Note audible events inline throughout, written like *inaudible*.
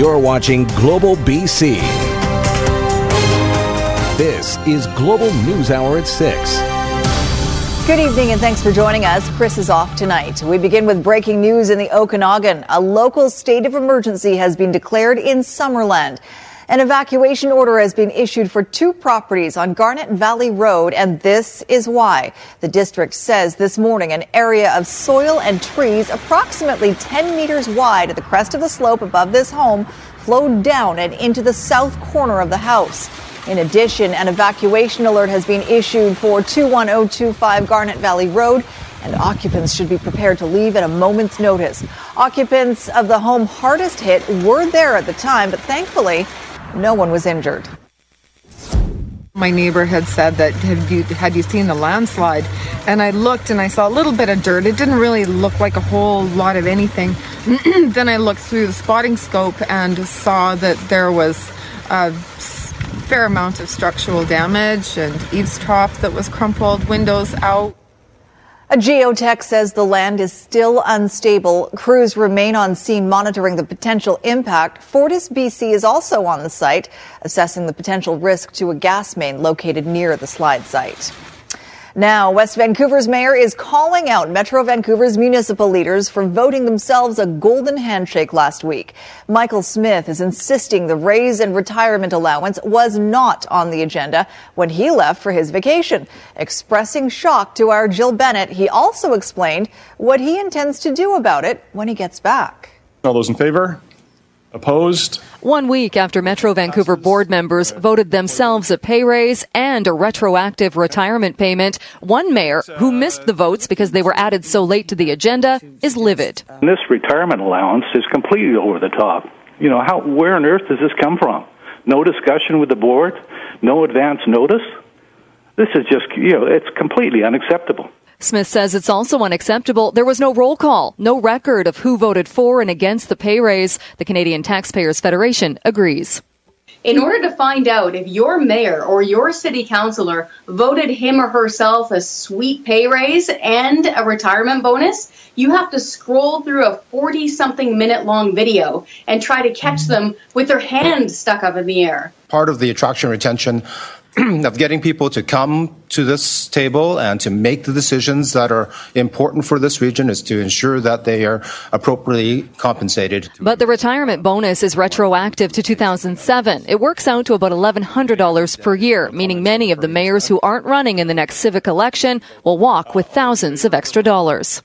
You're watching Global BC. This is Global News Hour at 6. Good evening and thanks for joining us. Chris is off tonight. We begin with breaking news in the Okanagan. A local state of emergency has been declared in Summerland. An evacuation order has been issued for two properties on Garnet Valley Road, and this is why. The district says this morning an area of soil and trees approximately 10 meters wide at the crest of the slope above this home flowed down and into the south corner of the house. In addition, an evacuation alert has been issued for 21025 Garnet Valley Road and occupants should be prepared to leave at a moment's notice. Occupants of the home hardest hit were there at the time, but thankfully, no one was injured. My neighbor had said that had you had you seen the landslide, and I looked and I saw a little bit of dirt. It didn't really look like a whole lot of anything. *clears throat* then I looked through the spotting scope and saw that there was a fair amount of structural damage and eaves trough that was crumpled, windows out. A geotech says the land is still unstable. Crews remain on scene monitoring the potential impact. Fortis BC is also on the site, assessing the potential risk to a gas main located near the slide site. Now, West Vancouver's mayor is calling out Metro Vancouver's municipal leaders for voting themselves a golden handshake last week. Michael Smith is insisting the raise and retirement allowance was not on the agenda when he left for his vacation. Expressing shock to our Jill Bennett, he also explained what he intends to do about it when he gets back. All those in favor? Opposed? One week after Metro Vancouver board members voted themselves a pay raise and a retroactive retirement payment, one mayor who missed the votes because they were added so late to the agenda is livid. This retirement allowance is completely over the top. You know, how where on earth does this come from? No discussion with the board, no advance notice. This is just, you know, it's completely unacceptable. Smith says it's also unacceptable. There was no roll call, no record of who voted for and against the pay raise. The Canadian Taxpayers Federation agrees. In order to find out if your mayor or your city councilor voted him or herself a sweet pay raise and a retirement bonus, you have to scroll through a 40 something minute long video and try to catch them with their hand stuck up in the air. Part of the attraction retention *clears throat* of getting people to come to this table and to make the decisions that are important for this region is to ensure that they are appropriately compensated. But the retirement bonus is retroactive to 2007. It works out to about $1,100 per year, meaning many of the mayors who aren't running in the next civic election will walk with thousands of extra dollars.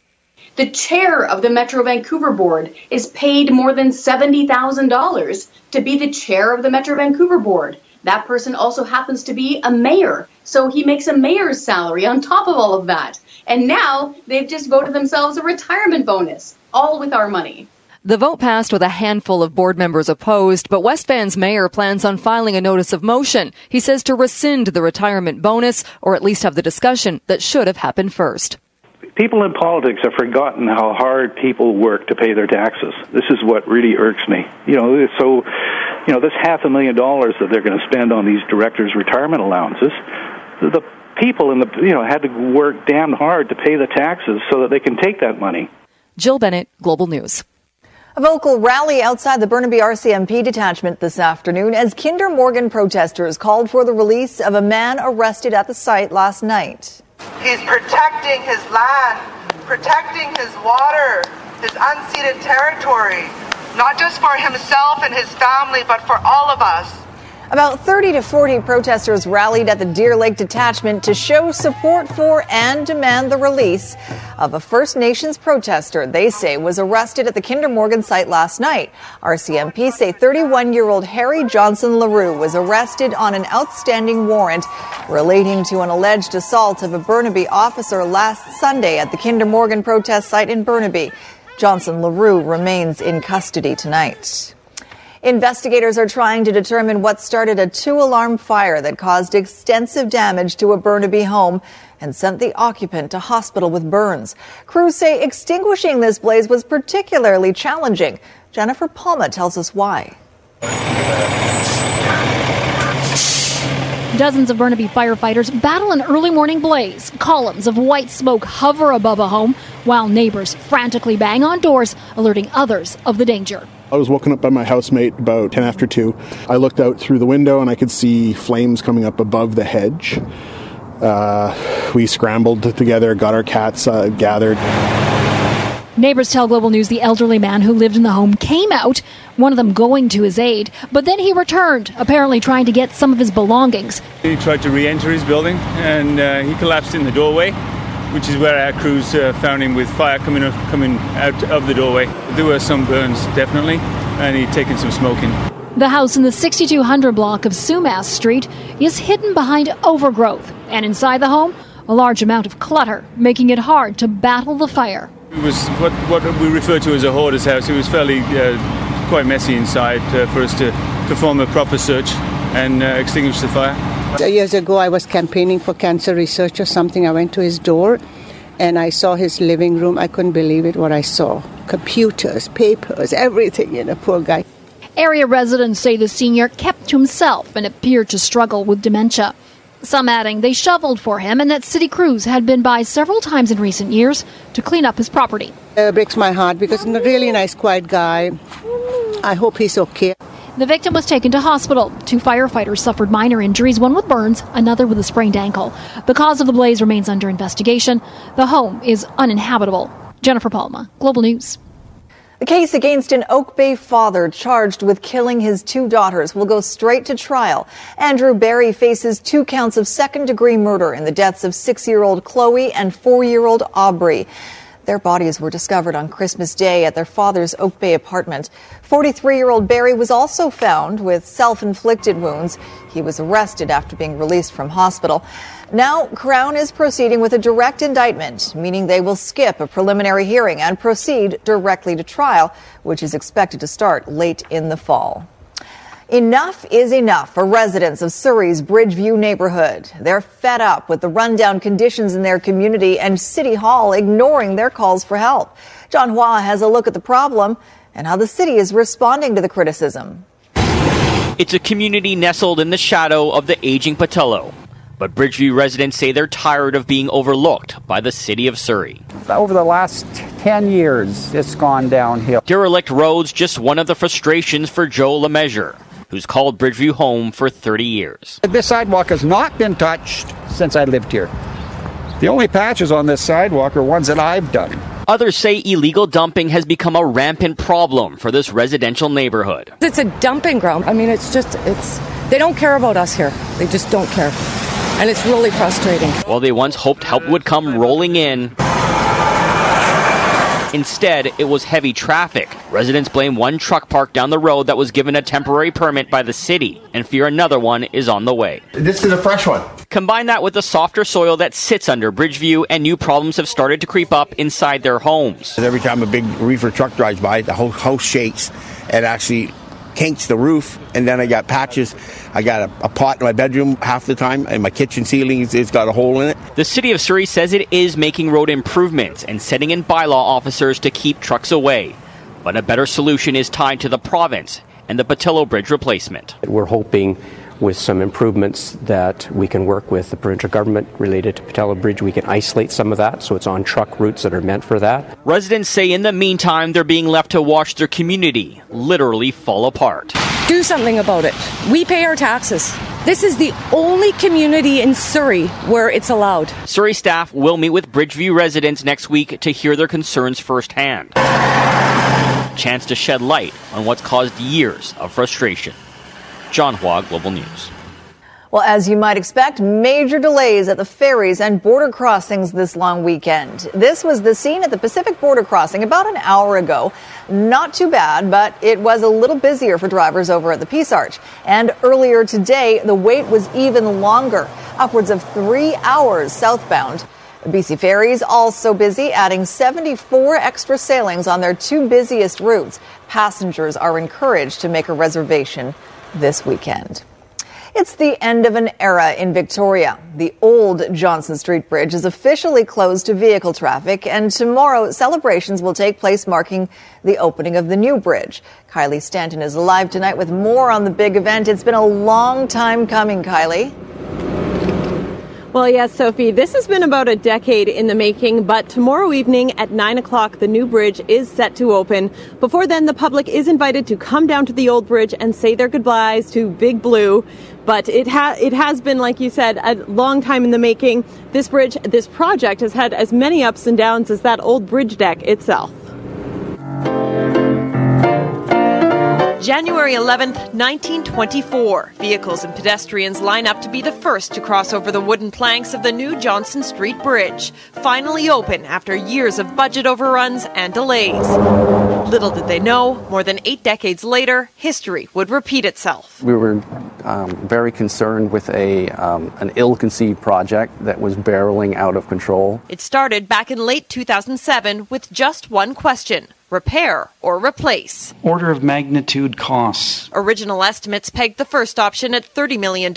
The chair of the Metro Vancouver Board is paid more than $70,000 to be the chair of the Metro Vancouver Board. That person also happens to be a mayor, so he makes a mayor's salary on top of all of that. And now they've just voted themselves a retirement bonus, all with our money. The vote passed with a handful of board members opposed, but West Van's mayor plans on filing a notice of motion. He says to rescind the retirement bonus, or at least have the discussion that should have happened first. People in politics have forgotten how hard people work to pay their taxes. This is what really irks me. You know, so you know, this half a million dollars that they're going to spend on these directors' retirement allowances, the people in the you know had to work damn hard to pay the taxes so that they can take that money. Jill Bennett, Global News. A vocal rally outside the Burnaby RCMP detachment this afternoon as Kinder Morgan protesters called for the release of a man arrested at the site last night. He's protecting his land, protecting his water, his unceded territory, not just for himself and his family, but for all of us. About 30 to 40 protesters rallied at the Deer Lake detachment to show support for and demand the release of a First Nations protester they say was arrested at the Kinder Morgan site last night. RCMP say 31 year old Harry Johnson LaRue was arrested on an outstanding warrant relating to an alleged assault of a Burnaby officer last Sunday at the Kinder Morgan protest site in Burnaby. Johnson LaRue remains in custody tonight. Investigators are trying to determine what started a two alarm fire that caused extensive damage to a Burnaby home and sent the occupant to hospital with burns. Crews say extinguishing this blaze was particularly challenging. Jennifer Palma tells us why. Dozens of Burnaby firefighters battle an early morning blaze. Columns of white smoke hover above a home while neighbors frantically bang on doors, alerting others of the danger. I was woken up by my housemate about 10 after 2. I looked out through the window and I could see flames coming up above the hedge. Uh, we scrambled together, got our cats uh, gathered. Neighbors tell Global News the elderly man who lived in the home came out, one of them going to his aid, but then he returned, apparently trying to get some of his belongings. He tried to re enter his building and uh, he collapsed in the doorway, which is where our crews uh, found him with fire coming, up, coming out of the doorway. There were some burns, definitely, and he'd taken some smoking. The house in the 6200 block of Sumas Street is hidden behind overgrowth, and inside the home, a large amount of clutter, making it hard to battle the fire. It was what, what we refer to as a hoarder's house. It was fairly uh, quite messy inside uh, for us to perform a proper search and uh, extinguish the fire. Years ago, I was campaigning for cancer research or something. I went to his door and I saw his living room. I couldn't believe it what I saw computers, papers, everything, you know, poor guy. Area residents say the senior kept to himself and appeared to struggle with dementia. Some adding they shoveled for him and that city crews had been by several times in recent years to clean up his property. It breaks my heart because he's a really nice, quiet guy. I hope he's okay. The victim was taken to hospital. Two firefighters suffered minor injuries, one with burns, another with a sprained ankle. The cause of the blaze remains under investigation. The home is uninhabitable. Jennifer Palma, Global News. The case against an Oak Bay father charged with killing his two daughters will go straight to trial. Andrew Barry faces two counts of second degree murder in the deaths of six year old Chloe and four year old Aubrey. Their bodies were discovered on Christmas Day at their father's Oak Bay apartment. 43 year old Barry was also found with self inflicted wounds. He was arrested after being released from hospital. Now, Crown is proceeding with a direct indictment, meaning they will skip a preliminary hearing and proceed directly to trial, which is expected to start late in the fall. Enough is enough for residents of Surrey's Bridgeview neighborhood. They're fed up with the rundown conditions in their community and City Hall ignoring their calls for help. John Hua has a look at the problem and how the city is responding to the criticism. It's a community nestled in the shadow of the aging Pattullo. But Bridgeview residents say they're tired of being overlooked by the city of Surrey. Over the last 10 years, it's gone downhill. Derelict roads just one of the frustrations for Joe LeMessurier, who's called Bridgeview home for 30 years. This sidewalk has not been touched since I lived here. The only patches on this sidewalk are ones that I've done. Others say illegal dumping has become a rampant problem for this residential neighborhood. It's a dumping ground. I mean, it's just, it's, they don't care about us here. They just don't care and it's really frustrating. While they once hoped help would come rolling in, Instead, it was heavy traffic. Residents blame one truck parked down the road that was given a temporary permit by the city and fear another one is on the way. This is a fresh one. Combine that with the softer soil that sits under Bridgeview, and new problems have started to creep up inside their homes. Every time a big reefer truck drives by, the whole house shakes and actually kinks the roof, and then I got patches. I got a, a, pot in my bedroom half the time, and my kitchen ceiling is, it's got a hole in it. The city of Surrey says it is making road improvements and setting in bylaw officers to keep trucks away. But a better solution is tied to the province and the Pattullo Bridge replacement. We're hoping with some improvements that we can work with the provincial government related to Pattullo Bridge. We can isolate some of that so it's on truck routes that are meant for that. Residents say in the meantime they're being left to watch their community literally fall apart. Do something about it. We pay our taxes. This is the only community in Surrey where it's allowed. Surrey staff will meet with Bridgeview residents next week to hear their concerns firsthand. Chance to shed light on what's caused years of frustration. John Hua, Global News. Well, as you might expect, major delays at the ferries and border crossings this long weekend. This was the scene at the Pacific border crossing about an hour ago. Not too bad, but it was a little busier for drivers over at the Peace Arch. And earlier today, the wait was even longer, upwards of three hours southbound. BC Ferries also busy, adding 74 extra sailings on their two busiest routes. Passengers are encouraged to make a reservation this weekend. It's the end of an era in Victoria. The old Johnson Street Bridge is officially closed to vehicle traffic, and tomorrow celebrations will take place marking the opening of the new bridge. Kylie Stanton is live tonight with more on the big event. It's been a long time coming, Kylie. Well, yes, Sophie, this has been about a decade in the making, but tomorrow evening at 9 o'clock, the new bridge is set to open. Before then, the public is invited to come down to the old bridge and say their goodbyes to Big Blue. But it, ha- it has been, like you said, a long time in the making. This bridge, this project has had as many ups and downs as that old bridge deck itself. January 11th, 1924. Vehicles and pedestrians line up to be the first to cross over the wooden planks of the new Johnson Street Bridge, finally open after years of budget overruns and delays. Little did they know, more than eight decades later, history would repeat itself. We were um, very concerned with a um, an ill-conceived project that was barreling out of control. It started back in late 2007 with just one question repair or replace. Order of magnitude costs. Original estimates pegged the first option at $30 million,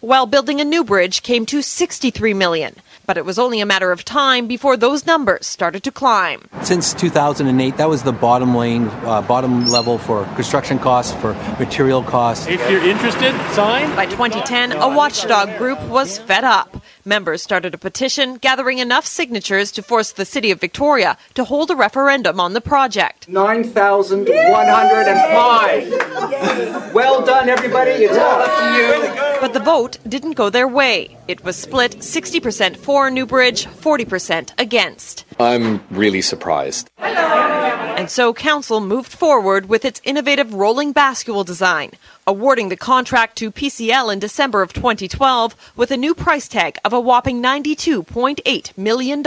while building a new bridge came to $63 million. But it was only a matter of time before those numbers started to climb. Since 2008, that was the bottom lane, uh, bottom level for construction costs, for material costs. If you're interested, sign. By 2010, a watchdog group was fed up. Members started a petition gathering enough signatures to force the city of Victoria to hold a referendum on the project. 9,105. Well done, everybody. It's all up to you. But the vote didn't go their way. It was split 60% for New Bridge, 40% against. I'm really surprised. And so council moved forward with its innovative rolling bascule design, awarding the contract to PCL in December of 2012 with a new price tag of a whopping $92.8 million.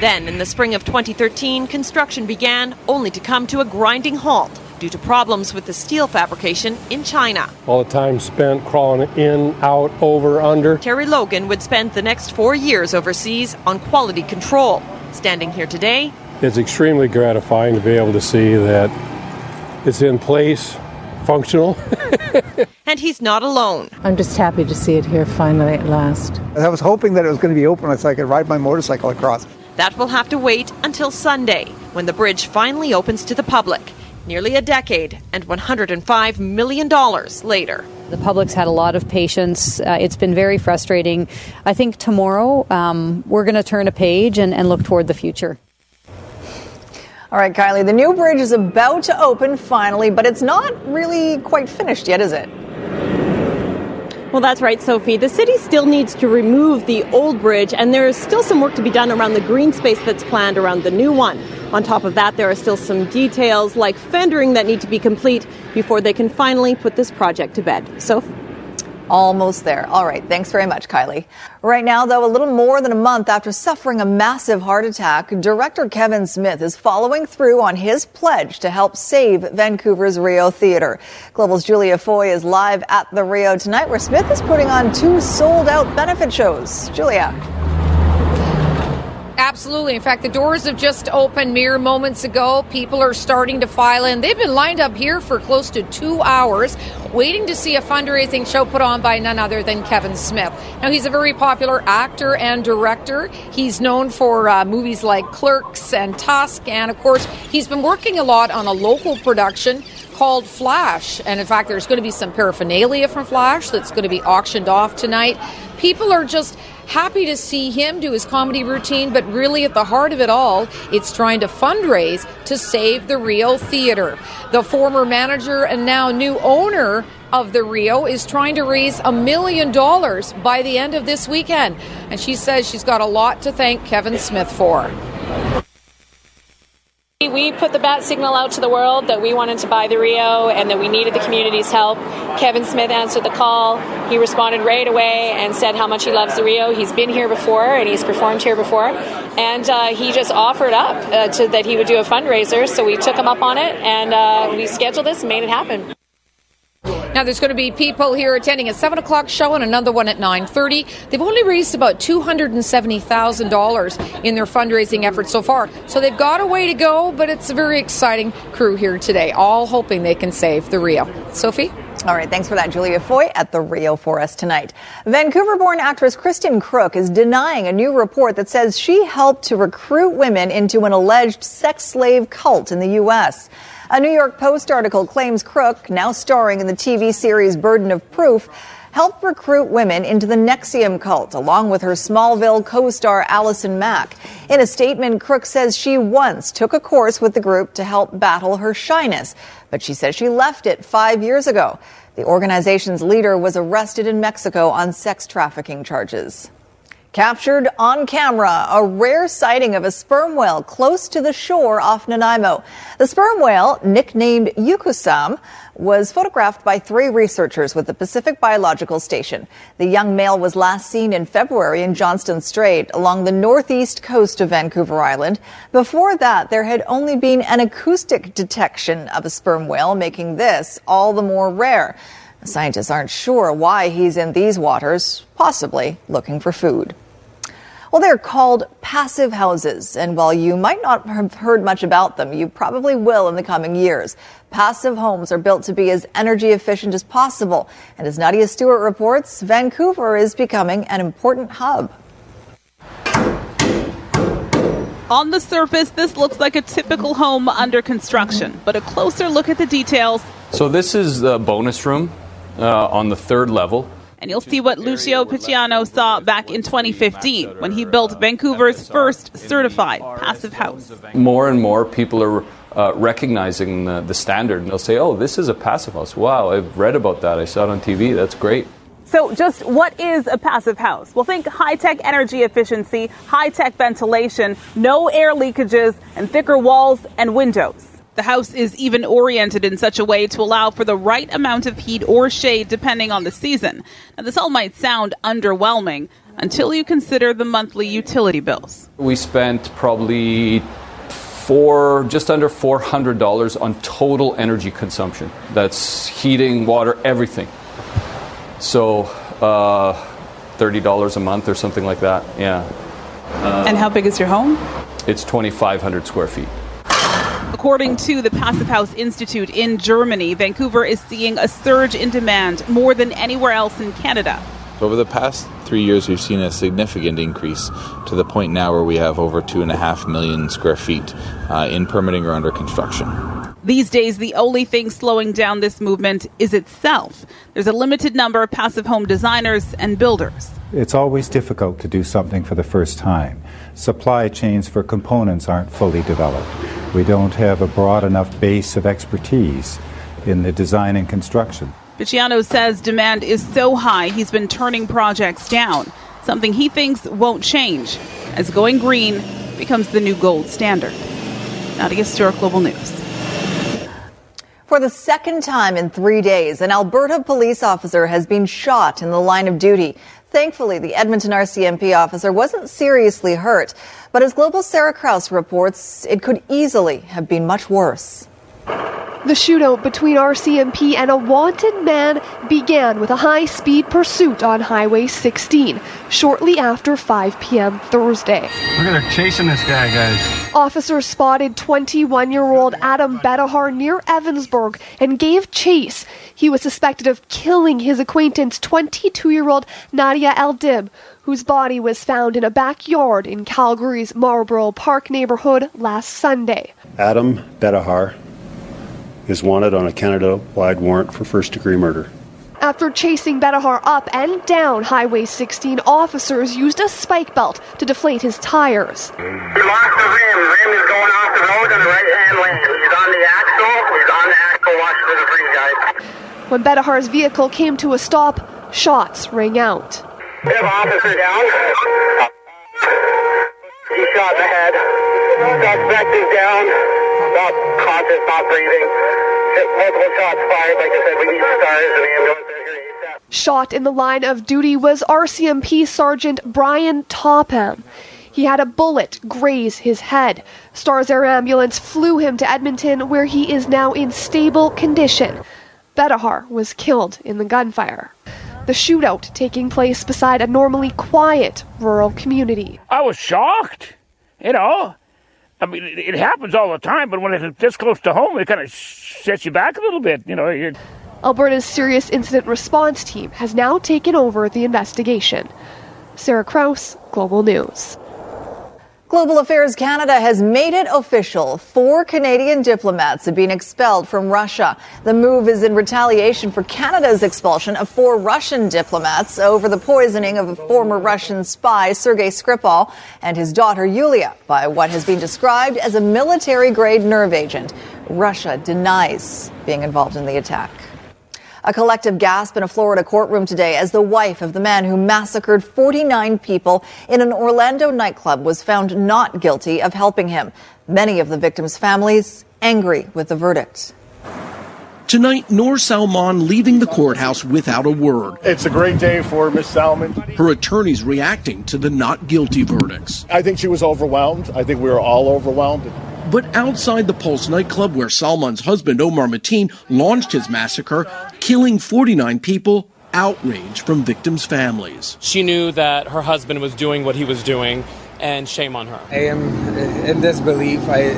Then, in the spring of 2013, construction began, only to come to a grinding halt due to problems with the steel fabrication in China. All the time spent crawling in, out, over, under. Terry Logan would spend the next four years overseas on quality control. Standing here today, It's extremely gratifying to be able to see that it's in place, functional. *laughs* and he's not alone. I'm just happy to see it here finally at last. I was hoping that it was going to be open so I could ride my motorcycle across. That will have to wait until Sunday, when the bridge finally opens to the public. Nearly a decade and $105 million later. The public's had a lot of patience. Uh, it's been very frustrating. I think tomorrow um, we're going to turn a page and, and look toward the future. All right, Kylie, the new bridge is about to open finally, but it's not really quite finished yet, is it? Well, that's right, Sophie. The city still needs to remove the old bridge, and there is still some work to be done around the green space that's planned around the new one. On top of that, there are still some details like fendering that need to be complete before they can finally put this project to bed. So, Almost there. All right. Thanks very much, Kylie. Right now, though, a little more than a month after suffering a massive heart attack, director Kevin Smith is following through on his pledge to help save Vancouver's Rio Theatre. Global's Julia Foy is live at the Rio tonight, where Smith is putting on two sold out benefit shows. Julia. Absolutely. In fact, the doors have just opened mere moments ago. People are starting to file in. They've been lined up here for close to two hours, waiting to see a fundraising show put on by none other than Kevin Smith. Now, he's a very popular actor and director. He's known for uh, movies like Clerks and Tusk, and of course, he's been working a lot on a local production called Flash. And in fact, there's going to be some paraphernalia from Flash that's going to be auctioned off tonight. People are just happy to see him do his comedy routine, but really at the heart of it all, it's trying to fundraise to save the Rio Theater. The former manager and now new owner of the Rio is trying to raise a million dollars by the end of this weekend. And she says she's got a lot to thank Kevin Smith for. We put the bat signal out to the world that we wanted to buy the Rio and that we needed the community's help. Kevin Smith answered the call. He responded right away and said how much he loves the Rio. He's been here before and he's performed here before. And uh, he just offered up uh, to, that he would do a fundraiser. So we took him up on it and uh, we scheduled this and made it happen. Now there's going to be people here attending a seven o'clock show and another one at nine thirty. They've only raised about two hundred and seventy thousand dollars in their fundraising efforts so far, so they've got a way to go. But it's a very exciting crew here today, all hoping they can save the Rio. Sophie. All right, thanks for that, Julia Foy at the Rio for us tonight. Vancouver born actress Kristin Kreuk is denying a new report that says she helped to recruit women into an alleged sex slave cult in the U.S. A New York Post article claims Kreuk, now starring in the TV series Burden of Proof, helped recruit women into the NXIVM cult, along with her Smallville co star Allison Mack. In a statement, Kreuk says she once took a course with the group to help battle her shyness, but she says she left it five years ago. The organization's leader was arrested in Mexico on sex trafficking charges. Captured on camera, a rare sighting of a sperm whale close to the shore off Nanaimo. The sperm whale, nicknamed Yukusam, was photographed by three researchers with the Pacific Biological Station. The young male was last seen in February in Johnston Strait along the northeast coast of Vancouver Island. Before that, there had only been an acoustic detection of a sperm whale, making this all the more rare. Scientists aren't sure why he's in these waters, possibly looking for food. Well, they're called passive houses, and while you might not have heard much about them, you probably will in the coming years. Passive homes are built to be as energy efficient as possible, and as Nadia Stewart reports, Vancouver is becoming an important hub. On the surface, this looks like a typical home under construction, but a closer look at the details. So, this is the bonus room uh, on the third level. And you'll see what Lucio Picciano saw back in 2015 when he built Vancouver's first certified passive house. More and more people are uh, recognizing the, the standard and they'll say, oh, this is a passive house. Wow, I've read about that. I saw it on TV. That's great. So, just what is a passive house? Well, think high tech energy efficiency, high tech ventilation, no air leakages, and thicker walls and windows. The house is even oriented in such a way to allow for the right amount of heat or shade depending on the season. Now, this all might sound underwhelming until you consider the monthly utility bills. We spent probably four, just under $400 on total energy consumption. That's heating, water, everything. So, uh, $30 a month or something like that, yeah. Uh, and how big is your home? It's 2,500 square feet. According to the Passive House Institute in Germany, Vancouver is seeing a surge in demand more than anywhere else in Canada. Over the past three years, we've seen a significant increase to the point now where we have over two and a half million square feet uh, in permitting or under construction. These days, the only thing slowing down this movement is itself. There's a limited number of passive home designers and builders. It's always difficult to do something for the first time. Supply chains for components aren't fully developed. We don't have a broad enough base of expertise in the design and construction. Picciano says demand is so high he's been turning projects down, something he thinks won't change as going green becomes the new gold standard. Nadia Stewart, Global News. For the second time in three days, an Alberta police officer has been shot in the line of duty. Thankfully, the Edmonton RCMP officer wasn't seriously hurt, but as Global Sarah Kraus reports, it could easily have been much worse. The shootout between RCMP and a wanted man began with a high speed pursuit on Highway 16 shortly after 5 p.m. Thursday. Look at her chasing this guy, guys. Officers spotted 21 year old Adam Betahar near Evansburg and gave chase. He was suspected of killing his acquaintance, 22 year old Nadia Eldib, whose body was found in a backyard in Calgary's Marlborough Park neighborhood last Sunday. Adam Betahar is wanted on a Canada wide warrant for first degree murder. After chasing Betahar up and down Highway 16, officers used a spike belt to deflate his tires. We lost the rim. Rim is going off the road on the right hand lane. He's on the axle. He's on the axle. Watch for the free guys. When Betahar's vehicle came to a stop, shots rang out. We have officer down. He shot in the head. Suspect is down. Not conscious, not breathing. Multiple shots fired. Like I said, we need stars and ambulance. Shot in the line of duty was RCMP Sergeant Brian Topham. He had a bullet graze his head. Stars Air Ambulance flew him to Edmonton, where he is now in stable condition. Betahar was killed in the gunfire. The shootout taking place beside a normally quiet rural community. I was shocked. You know, I mean, it, happens all the time, but when it's this close to home, it kind of sets you back a little bit. You know. You're... Alberta's Serious Incident Response Team has now taken over the investigation. Sarah Kraus, Global News. Global Affairs Canada has made it official. Four Canadian diplomats have been expelled from Russia. The move is in retaliation for Canada's expulsion of four Russian diplomats over the poisoning of a former Russian spy, Sergei Skripal, and his daughter Yulia by what has been described as a military grade nerve agent. Russia denies being involved in the attack. A collective gasp in a Florida courtroom today as the wife of the man who massacred 49 people in an Orlando nightclub was found not guilty of helping him. Many of the victims' families angry with the verdict. Tonight, Noor Salman leaving the courthouse without a word. It's a great day for Miss Salman. Her attorneys reacting to the not guilty verdicts. I think she was overwhelmed. I think we were all overwhelmed. But outside the Pulse nightclub where Salman's husband Omar Mateen launched his massacre, killing 49 people, outrage from victims' families. She knew that her husband was doing what he was doing, and shame on her. I am in disbelief. I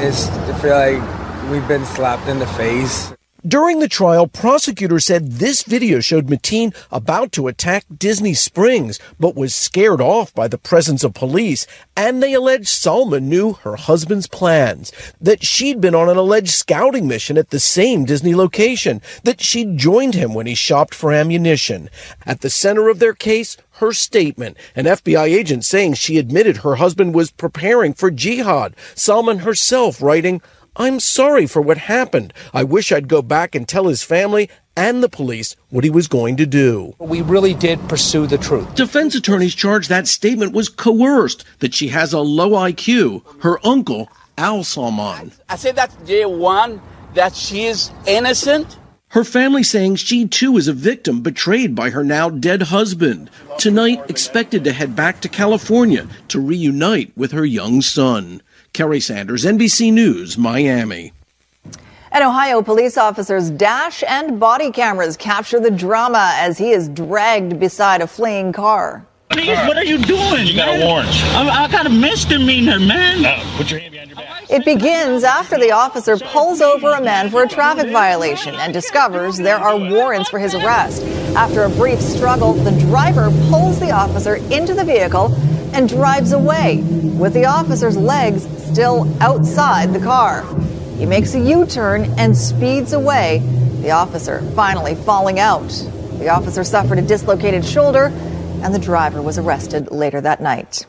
feel like we've been slapped in the face. During the trial, prosecutors said this video showed Mateen about to attack Disney Springs, but was scared off by the presence of police, and they alleged Salman knew her husband's plans, that she'd been on an alleged scouting mission at the same Disney location, that she'd joined him when he shopped for ammunition. At the center of their case, her statement, an FBI agent saying she admitted her husband was preparing for jihad, Salman herself writing, I'm sorry for what happened. I wish I'd go back and tell his family and the police what he was going to do. We really did pursue the truth. Defense attorneys charged that statement was coerced, that she has a low IQ. Her uncle, Al Salman. I said that's day one, that she is innocent. Her family saying she too is a victim betrayed by her now dead husband. Tonight, expected to head back to California to reunite with her young son. Kerry Sanders, NBC News, Miami. And Ohio police officers' dash and body cameras capture the drama as he is dragged beside a fleeing car. Please, what are you doing? You got man? a warrant. I, I got a misdemeanor, man. No, put your hand behind your back. It begins after the officer pulls over a man for a traffic violation and discovers there are warrants for his arrest. After a brief struggle, the driver pulls the officer into the vehicle and drives away with the officer's legs still outside the car. He makes a U turn and speeds away, the officer finally falling out. The officer suffered a dislocated shoulder, and the driver was arrested later that night.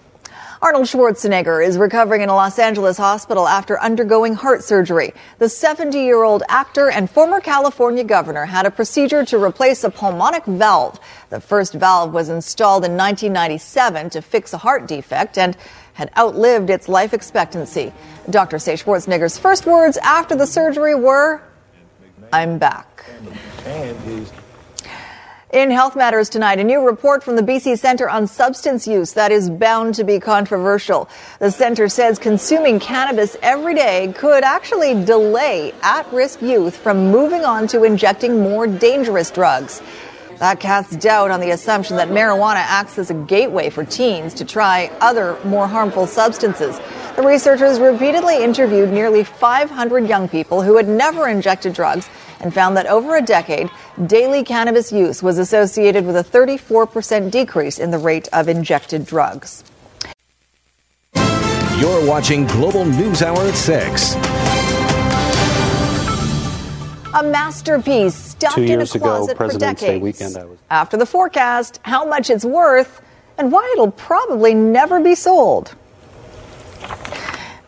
Arnold Schwarzenegger is recovering in a Los Angeles hospital after undergoing heart surgery. The 70 year old actor and former California governor had a procedure to replace a pulmonic valve. The first valve was installed in 1997 to fix a heart defect and had outlived its life expectancy. Doctors say Schwarzenegger's first words after the surgery were, I'm back. In Health Matters tonight, a new report from the BC Centre on Substance Use that is bound to be controversial. The centre says consuming cannabis every day could actually delay at risk youth from moving on to injecting more dangerous drugs. That casts doubt on the assumption that marijuana acts as a gateway for teens to try other, more harmful substances. The researchers repeatedly interviewed nearly 500 young people who had never injected drugs and found that over a decade, daily cannabis use was associated with a 34% decrease in the rate of injected drugs. You're watching Global News Hour at 6. A masterpiece stuffed in a years ago, closet for decades. weekend, I was. After the forecast, how much it's worth, and why it'll probably never be sold.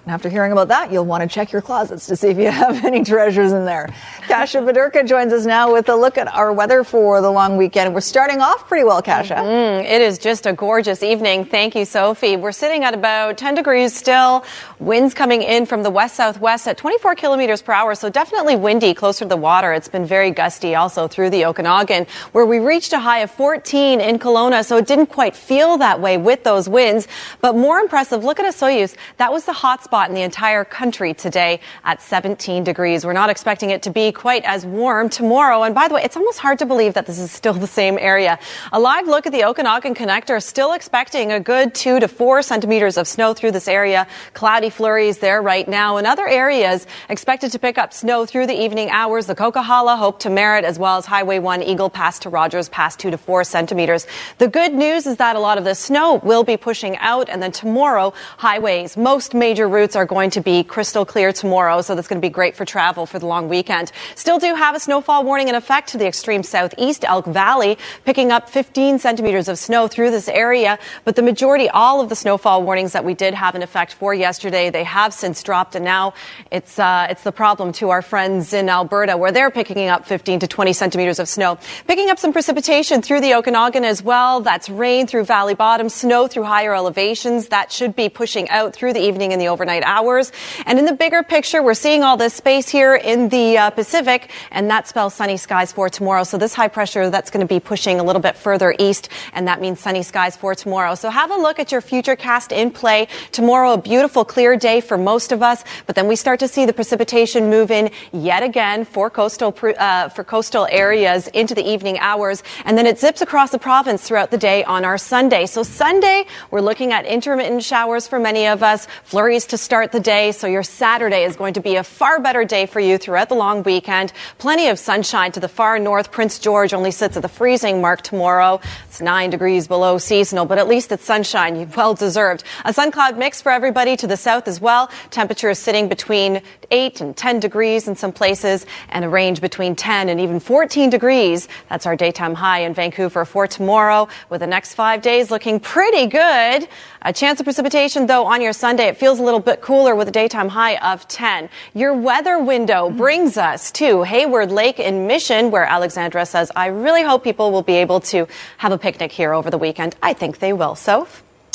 And after hearing about that, you'll want to check your closets to see if you *laughs* have any treasures in there. Kasha Badurka joins us now with a look at our weather for the long weekend. We're starting off pretty well, Kasha. Mm, it is just a gorgeous evening. Thank you, Sophie. We're sitting at about 10 degrees still. Winds coming in from the west southwest at 24 kilometers per hour, so definitely windy closer to the water. It's been very gusty also through the Okanagan, where we reached a high of 14 in Kelowna, so it didn't quite feel that way with those winds. But more impressive, look at Osoyoos. That was the hot spot spot in the entire country today at 17 degrees. We're not expecting it to be quite as warm tomorrow. And by the way, it's almost hard to believe that this is still *laughs* the same area. A live look at the Okanagan Connector, still expecting a good two to four centimeters of snow through this area. Cloudy flurries there right now. In other areas, expected to pick up snow through the evening hours. The Coquihalla, Hope to Merritt, as well as Highway 1 Eagle Pass to Rogers, past two to four centimeters. The good news is that a lot of the snow will be pushing out, and then tomorrow, highways, most major routes are going to be crystal clear tomorrow, so that's going to be great for travel for the long weekend. Still do have a snowfall warning in effect to the extreme southeast, Elk Valley, picking up 15 centimeters of snow through this area, but the majority, all of the snowfall warnings that we did have in effect for yesterday, they have since dropped, and now it's uh, it's the problem to our friends in Alberta, where they're picking up 15 to 20 centimeters of snow, picking up some precipitation through the Okanagan as well. That's rain through Valley Bottom, snow through higher elevations. That should be pushing out through the evening and the overnight hours. And in the bigger picture, we're seeing all this space here in the uh, Pacific, and that spells sunny skies for tomorrow. So this high pressure that's going to be pushing a little bit further east, and that means sunny skies for tomorrow. So have a look at your future cast in play. Tomorrow, a beautiful, clear day for most of us, but then we start to see the precipitation move in yet again for coastal uh, for coastal areas into the evening hours, and then it zips across the province throughout the day on our Sunday. So Sunday, we're looking at intermittent showers for many of us, flurries to start the day. So your Saturday is going to be a far better day for you throughout the long weekend. Plenty of sunshine to the far north. Prince George only sits at the freezing mark tomorrow. It's nine degrees below seasonal, but at least it's sunshine. *laughs* Well deserved. A sun cloud mix for everybody to the south as well. Temperature is sitting between 8 and 10 degrees in some places and a range between 10 and even 14 degrees. That's our daytime high in Vancouver for tomorrow with the next five days looking pretty good. A chance of precipitation though on your Sunday. It feels a little bit cooler with a daytime high of 10. Your weather window brings us to Hayward Lake in Mission where Alexandra says, I really hope people will be able to have a picnic here over the weekend. I think they will. So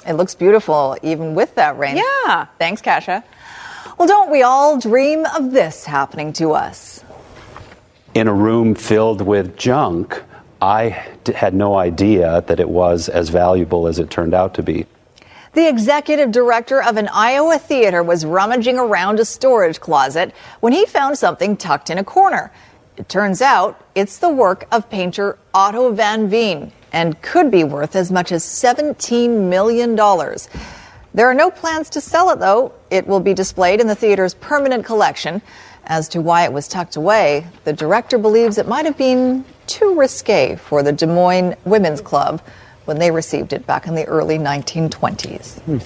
it looks beautiful even with that rain. Yeah. Thanks, Kasha. Well, don't we all dream of this happening to us? In a room filled with junk, I had no idea that it was as valuable as it turned out to be. The executive director of an Iowa theater was rummaging around a storage closet when he found something tucked in a corner. It turns out it's the work of painter Otto van Veen and could be worth as much as $17 million. There are no plans to sell it, though. It will be displayed in the theater's permanent collection. As to why it was tucked away, the director believes it might have been too risque for the Des Moines Women's Club when they received it back in the early 1920s. Hmm.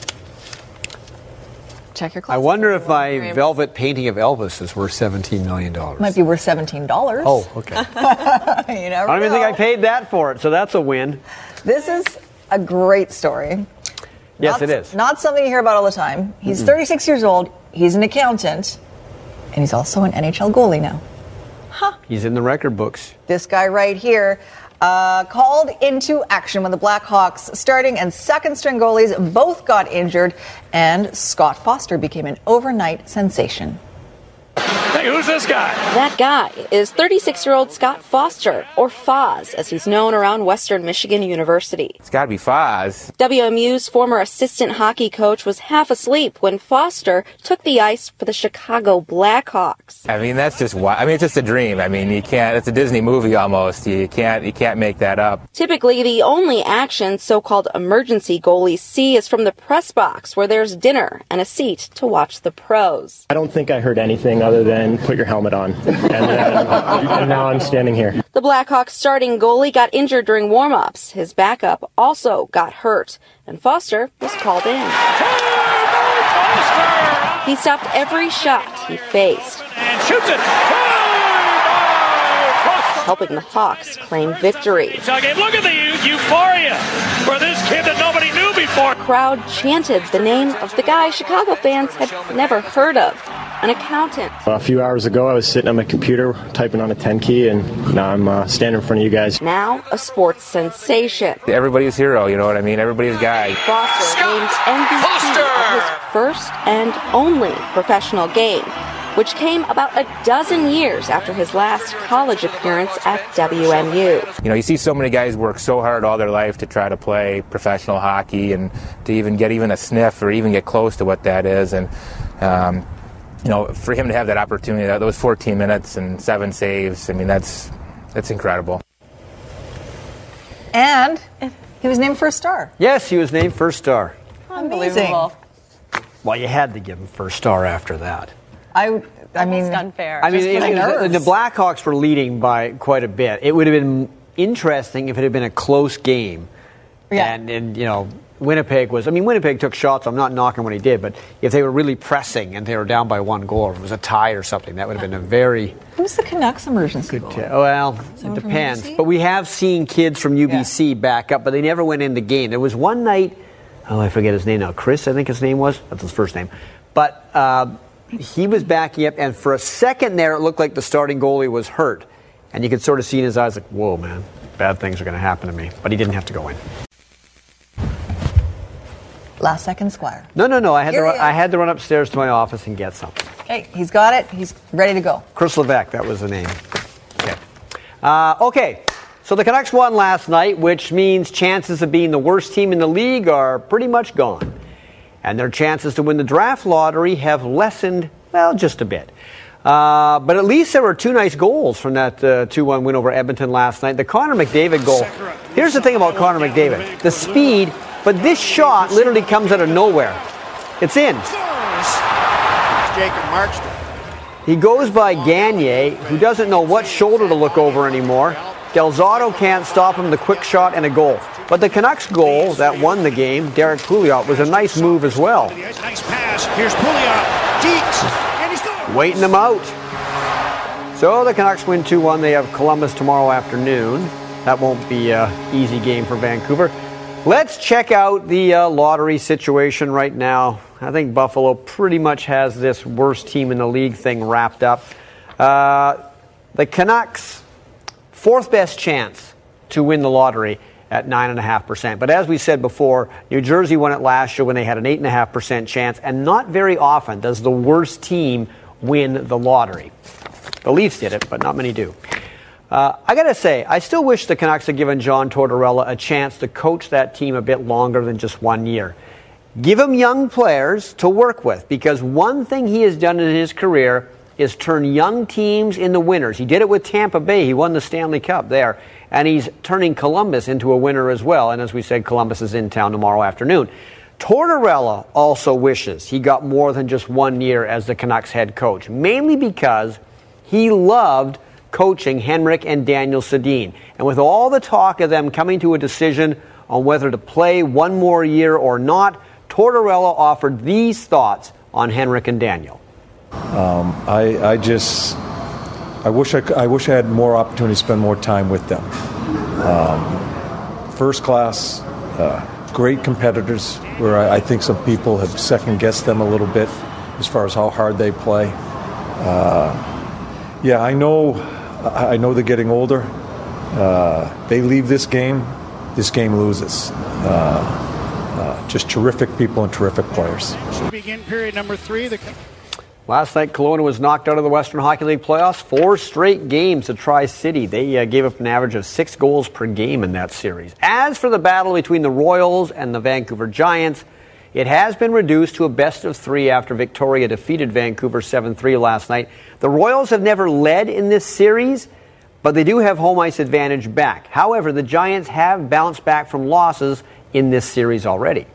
Check your closet. I wonder if my velvet painting of Elvis is worth $17 million. Might be worth $17. Oh, okay. *laughs* you never I don't even know. think I paid that for it, so that's a win. This is a great story. Yes, not, it is. Not something you hear about all the time. He's Mm-mm. 36 years old. He's an accountant, and he's also an NHL goalie now. Huh. He's in the record books. This guy right here uh, called into action when the Blackhawks starting and second string goalies both got injured, and Scott Foster became an overnight sensation. Hey, who's this guy? That guy is 36 year old Scott Foster, or Foz, as he's known around Western Michigan University. It's got to be Foz. WMU's former assistant hockey coach was half asleep when Foster took the ice for the Chicago Blackhawks. I mean, that's just why. I mean, it's just a dream. I mean, you can't. It's a Disney movie almost. You can't. You can't make that up. Typically, the only action so called emergency goalies see is from the press box, where there's dinner and a seat to watch the pros. I don't think I heard anything other than put your helmet on. And, then, and now I'm standing here. The Blackhawks starting goalie got injured during warm-ups. His backup also got hurt, and Foster was called in. He stopped every shot he faced. And shoots it. Helping the Hawks claim victory. Look at the euphoria for this kid that nobody knew before. Crowd chanted the name of the guy Chicago fans had never heard of, an accountant. A few hours ago, I was sitting on my computer typing on a 10 key, and now I'm uh, standing in front of you guys. Now a sports sensation. Everybody's hero. You know what I mean? Everybody's guy. Foster named MVP of his first and only professional game, which came about a dozen years after his last college appearance at WMU. You know, you see so many guys work so hard all their life to try to play professional hockey and to even get even a sniff or even get close to what that is. And Um, you know, for him to have that opportunity, that those 14 minutes and seven saves, I mean, that's that's incredible. And he was named first star. Yes, he was named first star. Unbelievable. Well, you had to give him first star after that. I, I mean, unfair. I mean, Just it- the it the Blackhawks were leading by quite a bit. It would have been interesting if it had been a close game. Yeah. And, and, you know, Winnipeg was, I mean, Winnipeg took shots. I'm not knocking what he did, but if they were really pressing and they were down by one goal, or if it was a tie or something, that would have been a very Who's the Canucks emergency goal? Oh, well, Someone it depends. But we have seen kids from UBC back up, but they never went in the game. There was one night, oh, I forget his name now. Chris, I think his name was. That's his first name. But uh, he was backing up, and for a second there, it looked like the starting goalie was hurt. And you could sort of see in his eyes, like, whoa, man, bad things are going to happen to me. But he didn't have to go in. Last second squire. No, no, no. I had, to run, I had to run upstairs to my office and get something. Okay, he's got it. He's ready to go. Chris Levesque, that was the name. Okay. Uh, okay. So the Canucks won last night, which means chances of being the worst team in the league are pretty much gone. And their chances to win the draft lottery have lessened, well, just a bit. Uh, but at least there were two nice goals from that uh, 2 1 win over Edmonton last night. The Connor McDavid goal. Here's the thing about Connor McDavid the speed, but this shot literally comes out of nowhere. It's in. Jacob Markstrom. He goes by Gagner, who doesn't know what shoulder to look over anymore. Del Zotto can't stop him, the quick shot and a goal. But the Canucks goal that won the game, Derrick Pouliot, was a nice move as well. Nice pass. Here's Pouliot. Dekes. And he's. Waiting them out. So the Canucks win 2 1. They have Columbus tomorrow afternoon. That won't be an easy game for Vancouver. Let's check out the uh, lottery situation right now. I think Buffalo pretty much has this worst team in the league thing wrapped up. Uh, the Canucks, fourth best chance to win the lottery at 9.5%. But as we said before, New Jersey won it last year when they had an 8.5% chance, and not very often does the worst team win the lottery. The Leafs did it, but not many do. Uh, I got to say, I still wish the Canucks had given John Tortorella a chance to coach that team a bit longer than just one year. Give him young players to work with because one thing he has done in his career is turn young teams into winners. He did it with Tampa Bay. He won the Stanley Cup there. And he's turning Columbus into a winner as well. And as we said, Columbus is in town tomorrow afternoon. Tortorella also wishes he got more than just one year as the Canucks head coach, mainly because he loved coaching Henrik and Daniel Sedin. And with all the talk of them coming to a decision on whether to play one more year or not, Tortorella offered these thoughts on Henrik and Daniel. Um, I, I just, I wish I, I wish I had more opportunity to spend more time with them. Um, first class, uh, great competitors. Where I, I think some people have second guessed them a little bit as far as how hard they play. Uh, yeah, I know, I I know they're getting older. Uh, they leave this game, this game loses. Uh, uh, just terrific people and terrific players. Should begin period number three. The Last night, Kelowna was knocked out of the Western Hockey League playoffs. Four straight games to Tri City. They uh, gave up an average of six goals per game in that series. As for the battle between the Royals and the Vancouver Giants, it has been reduced to a best of three after Victoria defeated Vancouver 7 3 last night. The Royals have never led in this series, but they do have home ice advantage back. However, the Giants have bounced back from losses in this series already.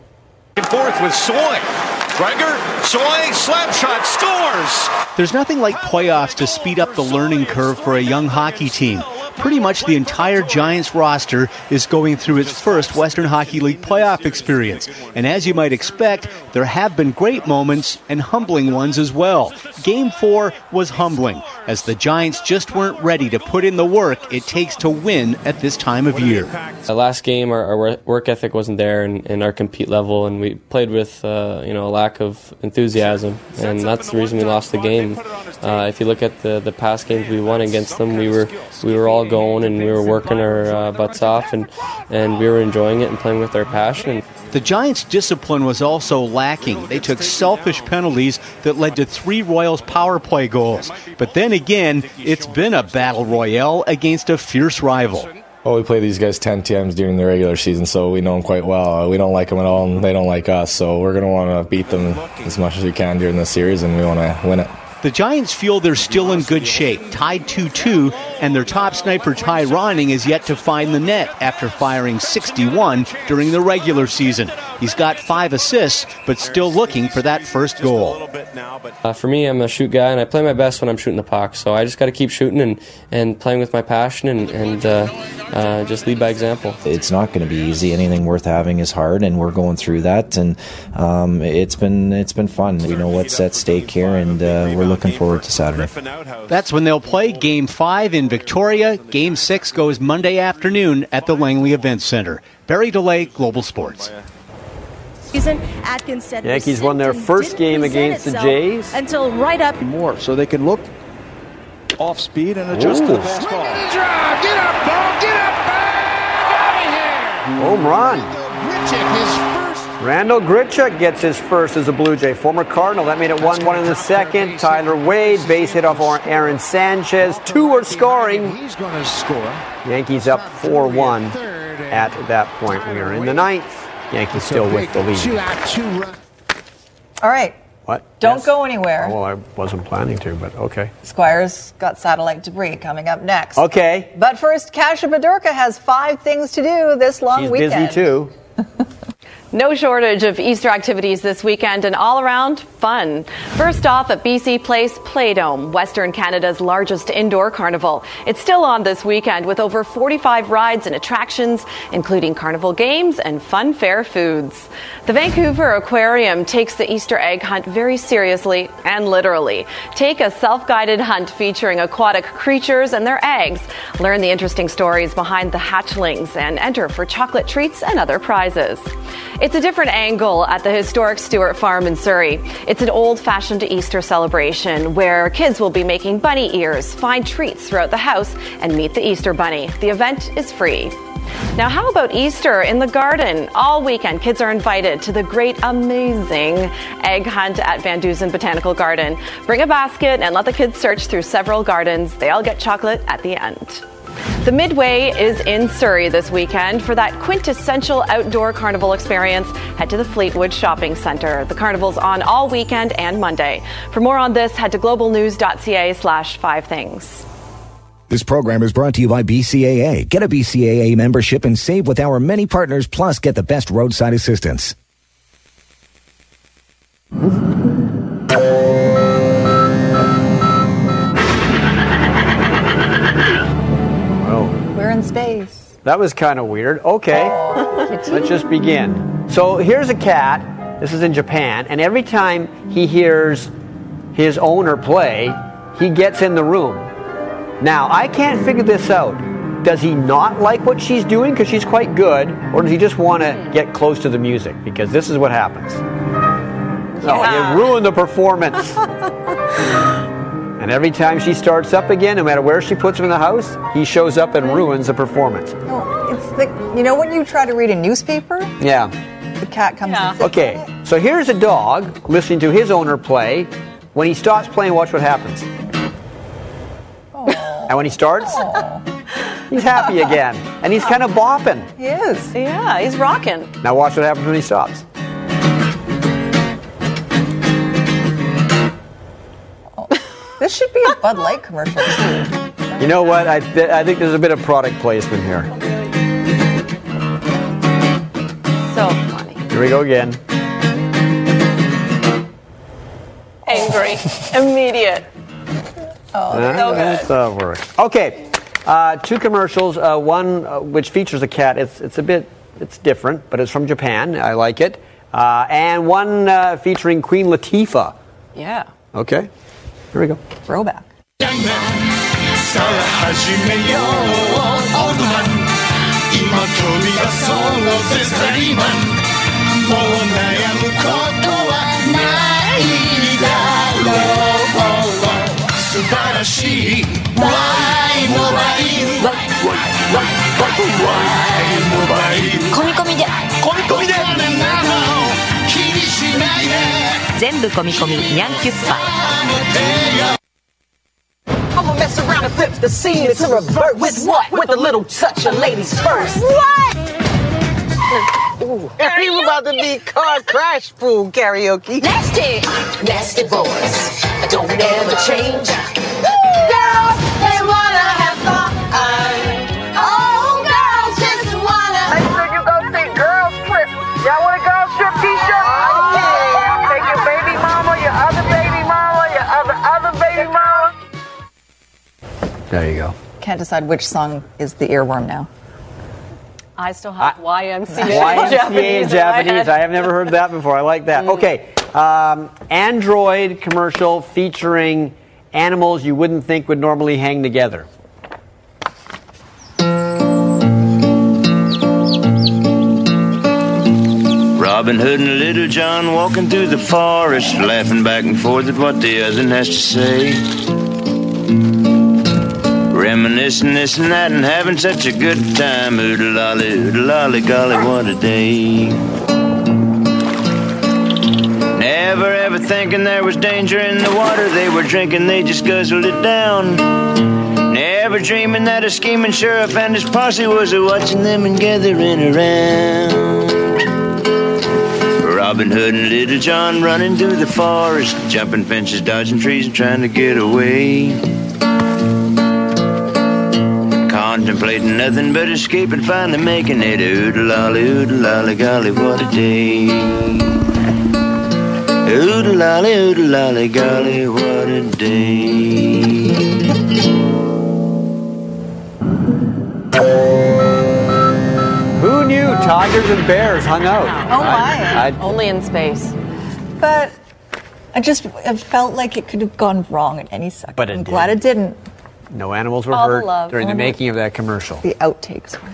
and forth with Soy. Gregor, Soy, slap shot, scores. There's nothing like playoffs to speed up the learning curve for a young hockey team. Pretty much the entire Giants roster is going through its first Western Hockey League playoff experience. And as you might expect, there have been great moments and humbling ones as well. Game four was humbling, as the Giants just weren't ready to put in the work it takes to win at this time of year. The last game, our, our work ethic wasn't there, and, and our compete level, and we played with uh, you know a lack of enthusiasm, and that's the reason we lost the game. Uh, if you look at the, the past games we won against them, we were we were all going and we were working our uh, butts off, and and we were enjoying it and playing with our passion. The Giants' discipline was also lacking. They took selfish penalties that led to three Royals power play goals. But then again, it's been a battle royale against a fierce rival. Well, we play these guys 10 times during the regular season, so we know them quite well. Uh, we don't like them at all, and they don't like us. So we're going to want to beat them as much as we can during the series, and we want to win it. The Giants feel they're still in good shape, tied 2 2, and their top sniper Ty Ronning is yet to find the net after firing 61 during the regular season. He's got five assists, but still looking for that first goal. Uh, for me, I'm a shoot guy, and I play my best when I'm shooting the puck. So I just got to keep shooting and, and playing with my passion and, and uh, uh, just lead by example. It's not going to be easy. Anything worth having is hard, and we're going through that. And um, it's been it's been fun. We know what's at stake here, and uh, we're looking forward to Saturday. That's when they'll play Game 5 in Victoria. Game 6 goes Monday afternoon at the Langley Event Center. Barry DeLay, Global Sports. Season, Atkins said Yankees won their first game against the Jays. until right up. More, so they can look off speed and adjust to the fastball. Drive, get up, ball, get up, Home run. Grichuk, his first. Randal Grichuk gets his first as a Blue Jay. Former Cardinal. That made it 1 1 in the second. Tyler Wade, base hit off Aaron Sanchez. Two are scoring. He's going to score. Yankees up 4 1 at that point. We are in the ninth. Yankees still with the lead. out, two run. All right. What? Don't go anywhere. Oh, well, I wasn't planning to, but okay. Squires got satellite debris coming up next. Okay. But first, Kasha Badurka has five things to do this long She's weekend. busy too. *laughs* No shortage of Easter activities this weekend and all around fun. First off, at BC Place Playdome, Western Canada's largest indoor carnival. It's still on this weekend with over 45 rides and attractions, including carnival games and fun fair foods. The Vancouver Aquarium takes the Easter egg hunt very seriously and literally. Take a self guided hunt featuring aquatic creatures and their eggs. Learn the interesting stories behind the hatchlings and enter for chocolate treats and other prizes. It's a different angle at the historic Stewart Farm in Surrey. It's an old fashioned Easter celebration where kids will be making bunny ears, find treats throughout the house, and meet the Easter Bunny. The event is free. Now, how about Easter in the garden? All weekend, kids are invited to the great, amazing egg hunt at VanDusen Botanical Garden. Bring a basket and let the kids search through several gardens. They all get chocolate at the end. The Midway is in Surrey this weekend. For that quintessential outdoor carnival experience, head to the Fleetwood Shopping Centre. The carnival's on all weekend and Monday. For more on this, head to globalnews.ca slash five things. This program is brought to you by BCAA. Get a BCAA membership and save with our many partners, plus get the best roadside assistance. In space. That was kind of weird. Okay, *laughs* let's just begin. So here's a cat. This is in Japan, and every time he hears his owner play, he gets in the room. Now, I can't figure this out. Does he not like what she's doing because she's quite good, or does he just want to get close to the music? Because this is what happens. Oh, you ruined the performance. *laughs* and every time she starts up again, no matter where she puts him in the house, he shows up and ruins the performance. No, it's the, you know when you try to read a newspaper, Yeah. the cat comes and sits Okay, so here's a dog listening to his owner play. When he stops playing, watch what happens. And when he starts, he's happy again. And he's kind of bopping. He is. Yeah, he's rocking. Now watch what happens when he stops. This should be a Bud Light commercial too. You know what? I, th- I think there's a bit of product placement here. So funny. Here we go again. Angry. *laughs* Immediate. Uh, so good. that's, uh, work. Okay, uh, two commercials. Uh, one uh, which features a cat. It's it's a bit it's different, but it's from Japan. I like it. Uh, and one uh, featuring Queen Latifah. Yeah. Okay, here we go. Throwback. さあ始めようオールマン今飛び出そうぜサラリーマンもう悩むことはないだろう素晴らしい Y モバイル Y, モバイル込み込みで込み込みで全部込み込みニャンキュッパ I'ma mess around and flip the scene to revert with what? With a little touch of ladies first. What? *laughs* Ooh. And he was about to be car crash fool karaoke. Nasty. Nasty boys. Don't ever change. Girls, There you go. Can't decide which song is the earworm now. I still have YMCA, *laughs* YMCA Japanese. in Japanese. I have never heard that before. I like that. Okay. Um, Android commercial featuring animals you wouldn't think would normally hang together. Robin Hood and Little John walking through the forest, laughing back and forth at what the other has to say. Reminiscing this and that and having such a good time. Oodle lolly, oodle lolly, golly, what a day. Never ever thinking there was danger in the water they were drinking, they just guzzled it down. Never dreaming that a scheming sheriff and his posse was a watching them and gathering around. Robin Hood and Little John running through the forest, jumping fences, dodging trees, and trying to get away. Contemplating nothing but escape and finally making it. Oodle lolly, oodle lolly, golly, what a day. Oodle lolly, oodle lolly, golly, what a day. Who knew tigers and bears hung out? Oh, my. I- I- Only in space. But I just it felt like it could have gone wrong at any second. But it I'm glad it didn't. No animals were All hurt love. during the the- making of that commercial. The outtakes were.